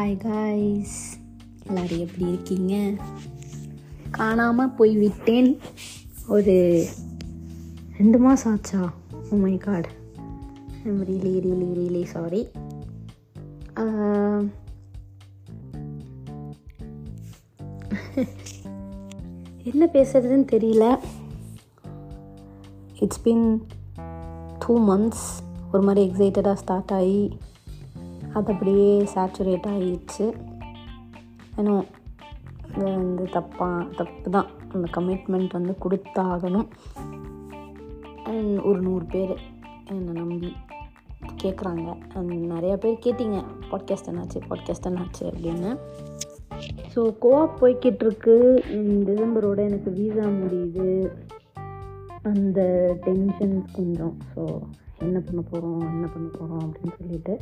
Hi guys எல்லோரும் எப்படி இருக்கீங்க? காணாமல் போய் விட்டேன். ஒரு ரெண்டு மாதம் ஆச்சா? உமை my god I'm really sorry என்ன பேசுறதுன்னு தெரியல. இட்ஸ் பின் டூ மந்த்ஸ் ஒரு மாதிரி எக்ஸைட்டடாக ஸ்டார்ட் ஆகி அது அப்படியே சேச்சுரேட் ஆகிடுச்சு ஏன்னா இது வந்து தப்பாக தப்பு தான் அந்த கமிட்மெண்ட் வந்து கொடுத்தாகணும். அண்ட் ஒரு நூறு பேர் என்னை நம்பி கேட்குறாங்க அண்ட் நிறையா பேர் கேட்டிங்க பாட்காஸ்ட் என்னாச்சு? பாட்காஸ்ட் என்னாச்சு? அப்படின்னு. ஸோ கோவா போய்கிட்டுருக்கு. டிசம்பரோட எனக்கு வீசா முடியுது. அந்த டென்ஷன்ஸ் கொஞ்சம். ஸோ என்ன பண்ண போகிறோம் என்ன பண்ண போகிறோம் அப்படின்னு சொல்லிட்டு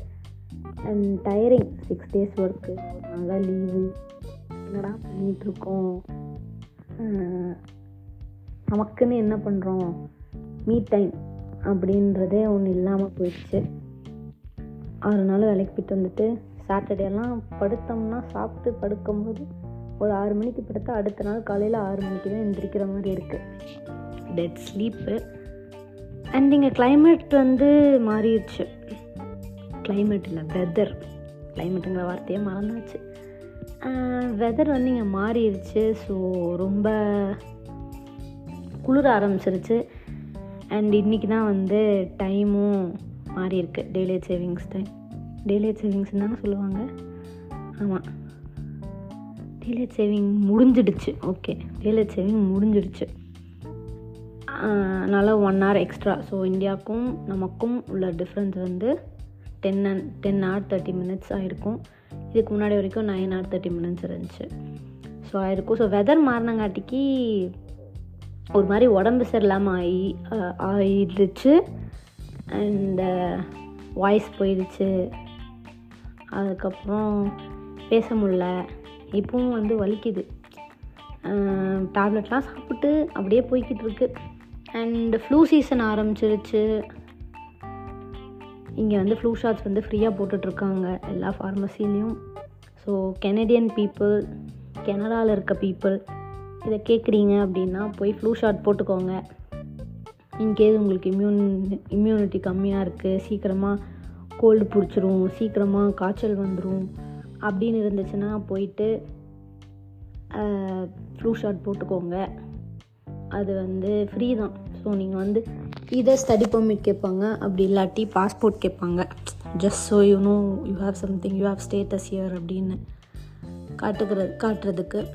and tiring six days work நல்லா லீவு என்னடா பண்ணிகிட்ருக்கோம் நமக்குன்னு என்ன பண்ணுறோம் மீட் டைம் அப்படின்றதே ஒன்று இல்லாமல் போயிடுச்சு. ஆறு நாள் வேலைக்கு போயிட்டு வந்துட்டு சாட்டர்டேலாம் படுத்தோம்னா சாப்பிட்டு படுக்கும்போது ஒரு ஆறு மணிக்கு படுத்தா அடுத்த நாள் காலையில் ஆறு மணிக்கு தான் எந்திரிக்கிற மாதிரி இருக்குது டெட் ஸ்லீப்பு அண்ட் இங்கே கிளைமேட் வந்து மாறிடுச்சு. கிளைமேட் இல்லை வெதர் கிளைமேட்டுங்கிற வார்த்தையே மறந்தாச்சு வெதர் வந்து இங்கே மாறிடுச்சு ஸோ ரொம்ப குளிர ஆரம்பிச்சிருச்சு. அண்ட் இன்றைக்கி தான் வந்து டைமும் மாறி இருக்கு daylight savings time daylight savings தானே சொல்லுவாங்க? ஆமாம் டெய்லியட் சேவிங் முடிஞ்சிடுச்சு. ஓகே டெய்லியட் சேவிங் முடிஞ்சிடுச்சு. அதனால் ஒன் ஹவர் எக்ஸ்ட்ரா ஸோ இந்தியாவுக்கும் நமக்கும் உள்ள டிஃப்ரென்ஸ் வந்து ten and ten hour thirty minutes ஆகிருக்கும் இதுக்கு முன்னாடி வரைக்கும் நைன் ஹவர் தேர்ட்டி மினிட்ஸ் இருந்துச்சு. ஸோ ஆயிருக்கும். ஸோ வெதர் மாறினங்காட்டிக்கு ஒரு மாதிரி உடம்பு சரியில்லாமல் ஆகி ஆயிடுச்சு. அண்டு வாய்ஸ் போயிடுச்சு. அதுக்கப்புறம் பேச முடில இப்போவும் வந்து வலிக்குது. டேப்லெட்லாம் சாப்பிட்டு அப்படியே போய்கிட்டு இருக்கு. அண்ட் ஃப்ளூ சீசன் ஆரம்பிச்சிருச்சு. இங்கே வந்து ஃப்ளூ ஷாட்ஸ் வந்து ஃப்ரீயாக போட்டுட்ருக்காங்க எல்லா ஃபார்மசிலையும் ஸோ கெனடியன் பீப்புள் கெனடாவில் இருக்க பீப்புள் இதை கேட்குறீங்க அப்படின்னா போய் ஃப்ளூ ஷாட் போட்டுக்கோங்க. இன்கேஸ் உங்களுக்கு இம்யூன் இம்யூனிட்டி கம்மியாக இருக்குது சீக்கிரமாக கோல்டு பிடிச்சிரும் சீக்கிரமாக காய்ச்சல் வந்துடும் அப்படின்னு இருந்துச்சுன்னா போயிட்டு ஃப்ளூ ஷாட் போட்டுக்கோங்க. அது வந்து ஃப்ரீ தான். ஸோ நீங்கள் வந்து இதை ஸ்டடி பர்மிட் கேட்பாங்க அப்படி இல்லாட்டி பாஸ்போர்ட் கேட்பாங்க just so you know you have something you have status year அப்படின்னு காட்டுக்கிறது காட்டுறதுக்கு.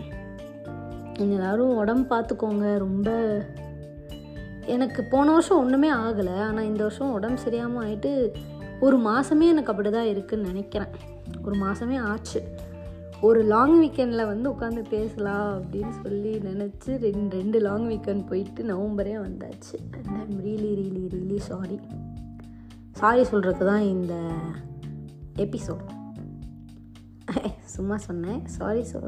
எல்லோரும் உடம்பு பார்த்துக்கோங்க. ரொம்ப எனக்கு போன வருஷம் ஒன்றுமே ஆகலை. ஆனால் இந்த வருஷம் உடம்பு சரியாமல் ஆகிட்டு ஒரு மாதமே எனக்கு அப்படி தான் இருக்குதுன்னு நினைக்கிறேன். ஒரு மாதமே ஆச்சு. ஒரு லாங் வீக்கெண்டில் வந்து உட்காந்து பேசலாம் அப்படின்னு சொல்லி நினச்சி ரெண்டு ரெண்டு லாங் வீக்கெண்ட் போயிட்டு நவம்பரே வந்தாச்சு. And I'm really really really sorry sorry சொல்கிறதுக்கு தான் இந்த எபிசோட் சும்மா சொன்னேன். சாரி சொ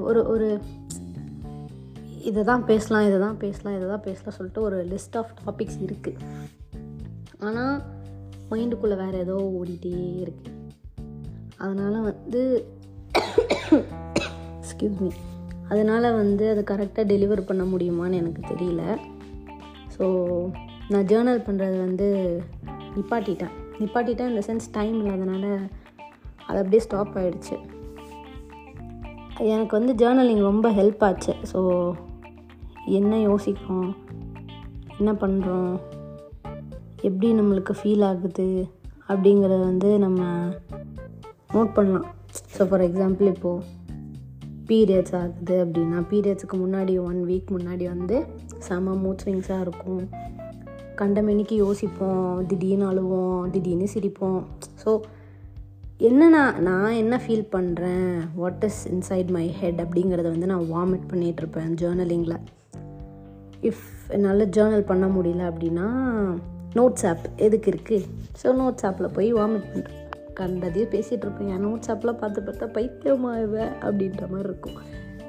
ஒரு ஒரு இதை தான் பேசலாம் இதை தான் பேசலாம் இதை தான் பேசலாம் சொல்லிட்டு ஒரு லிஸ்ட் ஆஃப் டாபிக்ஸ் இருக்குது ஆனால் மைண்டுக்குள்ளே வேறு ஏதோ ஓடிட்டே இருக்குது அதனால் வந்து எக்ஸ்கியூஸ் மீ அதனால் வந்து அதை கரெக்டாக டெலிவர் பண்ண முடியுமான்னு எனக்கு தெரியல. ஸோ நான் ஜேர்னல் பண்ணுறது வந்து நிப்பாட்டிட்டேன். நிப்பாட்டிட்டேன் இந்த சென்ஸ் டைம் இல்லாதனால அது அப்படியே ஸ்டாப் ஆகிடுச்சு எனக்கு வந்து ஜேர்னலிங் ரொம்ப ஹெல்ப் ஆச்சு. ஸோ என்ன யோசிக்கிறோம்? என்ன பண்ணுறோம் எப்படி நம்மளுக்கு ஃபீல் ஆகுது? அப்படிங்கிறத வந்து நம்ம நோட் பண்ணலாம். ஸோ ஃபார் எக்ஸாம்பிள் இப்போது பீரியட்ஸ் ஆகுது அப்படின்னா பீரியட்ஸுக்கு முன்னாடி ஒன் வீக் முன்னாடி வந்து செம மூட் ஸ்விங்ஸாக இருக்கும். கண்டமேனிக்கு யோசிப்போம். திடீர்னு அழுவோம். திடீர்னு சிரிப்போம். ஸோ என்ன நான் நான் என்ன ஃபீல் பண்ணுறேன் what is inside my head அப்படிங்கிறத வந்து நான் வாமிட் பண்ணிகிட்ருப்பேன் ஜேர்னலிங்கில் இஃப் என்னால் ஜேர்னல் பண்ண முடியல அப்படின்னா நோட்ஸ் ஆப் எதுக்கு இருக்குது ஸோ நோட்ஸ் ஆப்பில் போய் வாமிட் பண்ணுறேன் கண்டதையே பேசிகிட்டு இருப்பேன். என் நோட்ஸ் ஆப்பில் பார்த்து பார்த்தா பைத்தியமாகுவேன் அப்படின்ற மாதிரி இருக்கும்.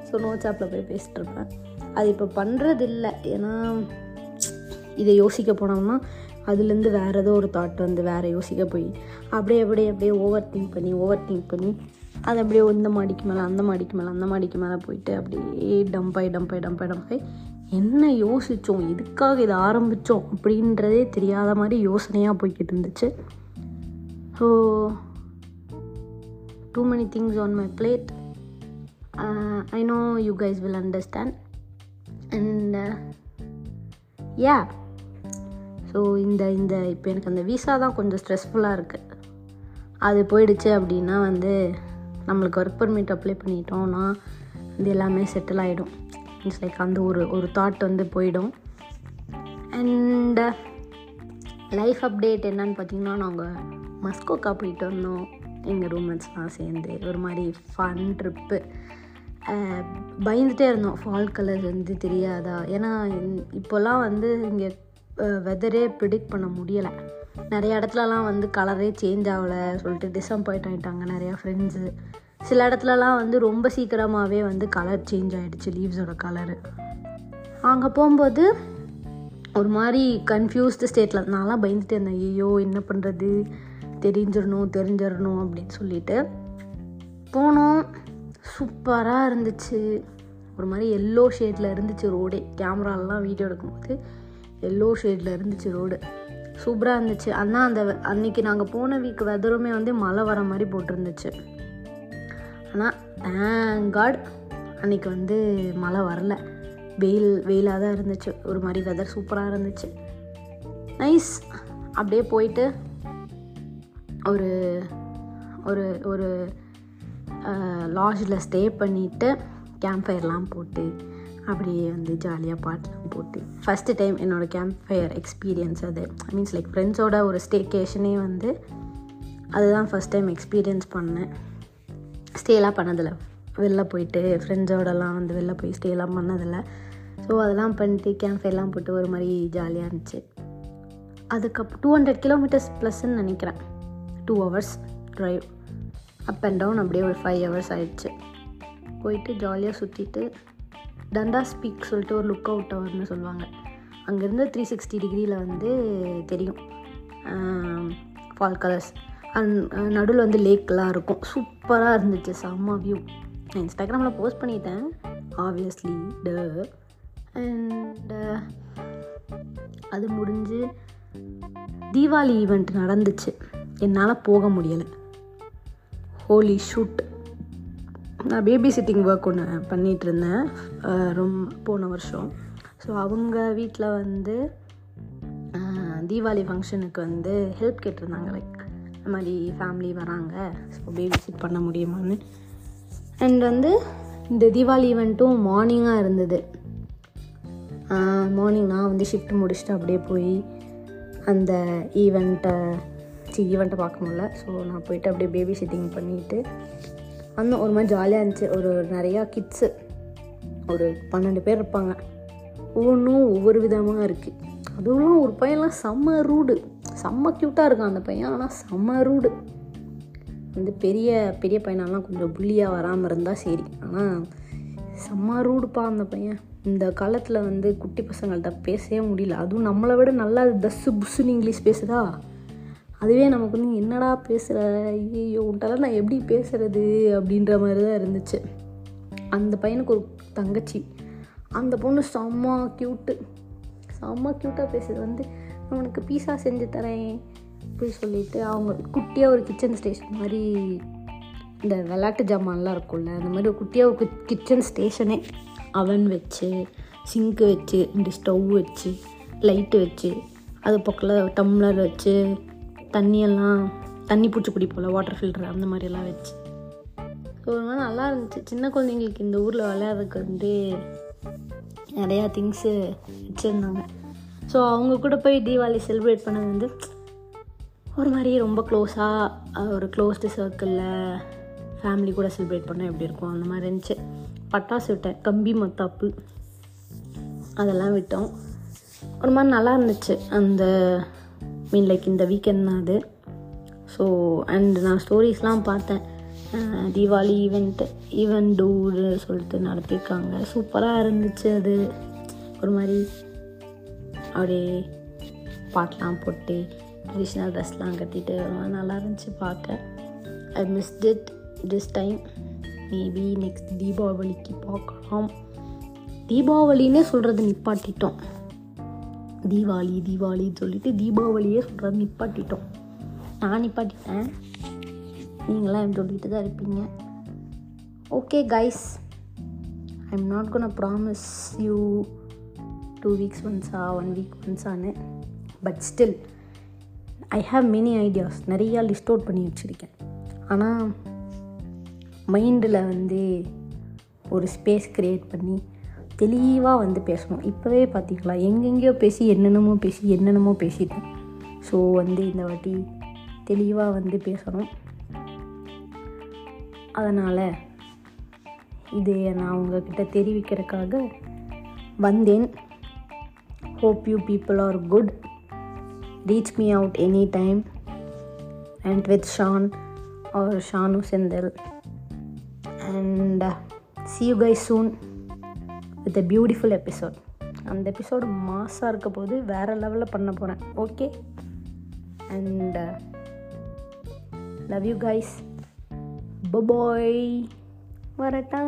ஸோ நோட்ஸ் ஆப்பில் போய் பேசிகிட்டு இருப்பேன். அது இப்போ பண்ணுறதில்லை ஏன்னா இதை யோசிக்க போனோம்னா அதுலேருந்து வேறு ஏதோ ஒரு தாட் வந்து வேறு யோசிக்க போய் அப்படியே அப்படியே அப்படியே ஓவர் திங்க் பண்ணி ஓவர் திங்க் பண்ணி அது அப்படியே இந்த மாடிக்கு மேலே அந்த மாடிக்கு மேலே அந்த மாடிக்கு மேலே போயிட்டு அப்படியே டம்பாய் டம்பாய் டம்பாய் டம்பாய் என்ன யோசித்தோம் எதுக்காக இதை ஆரம்பித்தோம் அப்படின்றதே தெரியாத மாதிரி யோசனையாக போய்கிட்டு இருந்துச்சு. So too many things on my plate. Uh, i know you guys will understand. And uh, yeah. So இந்த இந்த இப்போ எனக்கு அந்த விசா தான் கொஞ்சம் ஸ்ட்ரெஸ்ஃபுல்லாக இருக்குது அது போயிடுச்சு அப்படின்னா வந்து நம்மளுக்கு ஒர்க் பர்மிட் அப்ளை பண்ணிட்டோம்னா இது எல்லாமே செட்டில் ஆகிடும் மீன்ஸ் லைக் அந்த ஒரு ஒரு தாட் வந்து போயிடும். அண்ட் லைஃப் அப்டேட் என்னன்னு பார்த்தீங்கன்னா நாங்கள் மஸ்கோக்கா போயிட்டு வந்தோம். எங்கள் ரூம்மேட்ஸ்லாம் சேர்ந்து. ஒரு மாதிரி ஃபன் ட்ரிப்பு பயந்துகிட்டே இருந்தோம். ஃபால் கலர் வந்து தெரியாதா? ஏன்னா இப்போல்லாம் வந்து இங்கே வெதரே ப்ரிடிக்ட் பண்ண முடியலை. நிறைய இடத்துலலாம் வந்து கலரே சேஞ்ச் ஆகலை. சொல்லிட்டு டிசப்பாயிண்ட் ஆகிட்டாங்க நிறையா ஃப்ரெண்ட்ஸு சில இடத்துலலாம் வந்து ரொம்ப சீக்கிரமாகவே வந்து கலர் சேஞ்ச் ஆகிடுச்சு லீவ்ஸோட கலரு அங்கே போகும்போது ஒரு மாதிரி கன்ஃபியூஸ்டு ஸ்டேட்டில் நான்லாம் பயந்துட்டு இருந்தேன். ஐயோ என்ன பண்ணுறது தெரிஞ்சிடணும் தெரிஞ்சிடணும் அப்படின்னு சொல்லிட்டு போனோம். சூப்பராக இருந்துச்சு. ஒரு மாதிரி எல்லோ ஷேடில் இருந்துச்சு ரோடே கேமராலலாம் வீடியோ எடுக்கும்போது எல்லோ ஷேடில் இருந்துச்சு ரோடு சூப்பராக இருந்துச்சு. ஆனால் அந்த அன்னைக்கு நாங்கள் போன வீக் வெதருமே வந்து மழை வர மாதிரி போட்டிருந்துச்சு. ஆனால் தேங்க் காட் அன்னைக்கு வந்து மழை வரல. வெயில் வெயிலாக தான் இருந்துச்சு. ஒரு மாதிரி வெதர் சூப்பராக இருந்துச்சு. நைஸ் அப்படியே போயிட்டு ஒரு ஒரு ஒரு லாட்ஜில் ஸ்டே பண்ணிவிட்டு கேம்ப் ஃபயர்லாம் போட்டு அப்படியே வந்து ஜாலியாக பாட்டெலாம் போட்டு. ஃபஸ்ட்டு டைம் என்னோடய கேம்ப் ஃபயர் எக்ஸ்பீரியன்ஸ் அது மீன்ஸ் லைக் ஃப்ரெண்ட்ஸோட ஒரு ஸ்டேகேஷனே வந்து அதுதான் ஃபஸ்ட் டைம் எக்ஸ்பீரியன்ஸ் பண்ணேன். ஸ்டேலாம் பண்ணதில்லை. வெளில போயிட்டு ஃப்ரெண்ட்ஸோடலாம் வந்து வெளில போய் ஸ்டேலாம் பண்ணதில்லை. ஸோ அதெல்லாம் பண்ணிட்டு கேம்ப் எல்லாம் போட்டு ஒரு மாதிரி ஜாலியாக இருந்துச்சு. அதுக்கப்புறம் டூ ஹண்ட்ரட் கிலோமீட்டர்ஸ் ப்ளஸ்ன்னு நினைக்கிறேன். Two hours drive up and down அப்படியே ஒரு ஃபைவ் ஹவர்ஸ் ஆயிடுச்சு. போயிட்டு ஜாலியாக சுற்றிட்டு டண்டாஸ் ஸ்பீக் சொல்லிட்டு ஒரு லுக் அவுட் டவர்னு சொல்லுவாங்க. அங்கேருந்து த்ரீ சிக்ஸ்டி டிகிரியில் வந்து தெரியும். ஃபால் கலர்ஸ் அண்ட் நடுவில் வந்து லேக்கெலாம் இருக்கும். சூப்பராக இருந்துச்சு. செம்ம வியூ நான் இன்ஸ்டாகிராமில் போஸ்ட் பண்ணிட்டேன் ஆப்வியஸ்லி ட. அண்ட் அது முடிஞ்சு தீபாவளி ஈவெண்ட் நடந்துச்சு. என்னால் போக முடியலை. ஹோலி ஷூட் நான் பேபி சிட்டிங் ஒர்க் ஒன்று பண்ணிகிட்டு இருந்தேன் ரொம்ப போன வருஷம். ஸோ அவங்க வீட்டில் வந்து தீபாவளி ஃபங்க்ஷனுக்கு வந்து ஹெல்ப் கேட்டிருந்தாங்க லைக் இந்த மாதிரி ஃபேமிலி வராங்க ஸோ பேபி சிட் பண்ண முடியுமான்னு. அண்ட் வந்து இந்த தீபாவளி ஈவெண்ட்டும் மார்னிங்காக இருந்தது. மார்னிங் நான் வந்து ஷிஃப்ட் முடிச்சுட்டு அப்படியே போய் அந்த ஈவெண்ட்டை சி ஈவெண்ட்டை பார்க்க முடியல. ஸோ நான் போயிட்டு அப்படியே பேபி ஷிட்டிங் பண்ணிட்டு அந்த ஒரு மாதிரி ஜாலியாக இருந்துச்சு. ஒரு நிறையா கிட்ஸு ஒரு பன்னெண்டு பேர் இருப்பாங்க. ஒவ்வொன்றும் ஒவ்வொரு விதமாக இருக்குது அதுவும் ஒரு பையன்லாம் செம்ம ரூடு செம்ம க்யூட்டாக இருக்கான் அந்த பையன். ஆனால் செம்ம ரூடு வந்து பெரிய பெரிய பையனெல்லாம் கொஞ்சம் புள்ளியாக வராமல் இருந்தால் சரி. ஆனால் செம்ம ரூடுப்பா அந்த பையன். இந்த காலத்தில் வந்து குட்டி பசங்கள்கிட்ட பேசவே முடியல. அதுவும் நம்மளை விட நல்லா தஸ்ஸு புஸ்ஸுன்னு இங்கிலீஷ் பேசுதா? அதுவே நமக்கு வந்து என்னடா பேசுகிற ஐயோ உன்ட்டால நான் எப்படி பேசுகிறது அப்படின்ற மாதிரி தான் இருந்துச்சு. அந்த பையனுக்கு ஒரு தங்கச்சி. அந்த பொண்ணு செம்ம க்யூட்டு செம்ம க்யூட்டாக பேசுது. வந்து நான் உனக்கு பீஸா செஞ்சு தரேன். அப்படி சொல்லிட்டு அவங்க குட்டியாக ஒரு கிச்சன் ஸ்டேஷன் மாதிரி இந்த விளையாட்டு ஜாமான்லாம் இருக்கும்ல அந்த மாதிரி ஒரு குட்டியாக ஒரு கிச்சன் ஸ்டேஷனே அவன் வச்சு சிங்க்கு வச்சு இந்த ஸ்டவ் வச்சு லைட்டு வச்சு அது பக்கத்தில் டம்ளர் வச்சு தண்ணியெல்லாம் தண்ணி பிடிச்சி குடிப்போம்ல வாட்டர் ஃபில்டர் அந்த மாதிரியெல்லாம் வச்சு. ஸோ ஒரு மாதிரி நல்லா இருந்துச்சு. சின்ன குழந்தைங்களுக்கு இந்த ஊரில் விளையாடுறதுக்கு வந்து நிறையா திங்ஸு வச்சுருந்தாங்க. ஸோ அவங்க கூட போய் தீபாவளி செலிப்ரேட் பண்ணது வந்து ஒரு மாதிரி ரொம்ப க்ளோஸாக ஒரு க்ளோஸ்டு சர்க்கிளில் ஃபேமிலி கூட செலிப்ரேட் பண்ணால் எப்படி இருக்கும்? அந்த மாதிரி இருந்துச்சு. பட்டாசு விட்டேன். கம்பி மத்தாப்பு. அதெல்லாம் விட்டோம். ஒரு மாதிரி நல்லா இருந்துச்சு. அந்த மீன் லைக் இந்த வீக்கெண்ட் தான் அது. ஸோ அண்ட் நான் ஸ்டோரிஸ்லாம் பார்த்தேன். தீபாவளி ஈவெண்ட் ஈவெண்ட் டூரு சொல்லிட்டு நடத்தியிருக்காங்க. சூப்பராக இருந்துச்சு அது. ஒரு மாதிரி அப்படியே பாட்டெலாம் போட்டு ட்ரெடிஷ்னல் ட்ரெஸ்லாம் கட்டிட்டு வருவான் நல்லா இருந்துச்சு பார்க்க. I missed it this time maybe next தீபாவளிக்கு பார்க்கலாம். தீபாவளின்னே சொல்கிறது நிப்பாட்டிட்டோம். தீபாவளி தீபாவளின்னு சொல்லிட்டு தீபாவளியே சொல்கிறது நிப்பாட்டிட்டோம். நான் நிப்பாட்டிட்டேன். நீங்களாம் என் சொல்லிட்டு தான் இருப்பீங்க. Okay guys I am not gonna promise you two weeks ஒன்ஸா one week ஒன்ஸான்னு but still I have many ideas நிறையா லிஸ்ட் அவுட் பண்ணி வச்சுருக்கேன். ஆனால் மைண்டில் வந்து ஒரு ஸ்பேஸ் க்ரியேட் பண்ணி தெளிவாக வந்து பேசணும். இப்போவே பார்த்தீங்களா எங்கெங்கேயோ பேசி என்னென்னமோ பேசி என்னென்னமோ பேசிட்டேன். ஸோ வந்து இந்த வாட்டி தெளிவாக வந்து பேசணும். அதனால் இது நான் உங்ககிட்ட தெரிவிக்கிறதுக்காக வந்தேன். Hope you people are good reach me out any time and with Shan or Shanu Senthil and see you guys soon with a beautiful episode அந்த எபிசோடு மாசாக இருக்க போது வேறு லெவலில் பண்ண போகிறேன் okay and love you guys bye வரட்டா.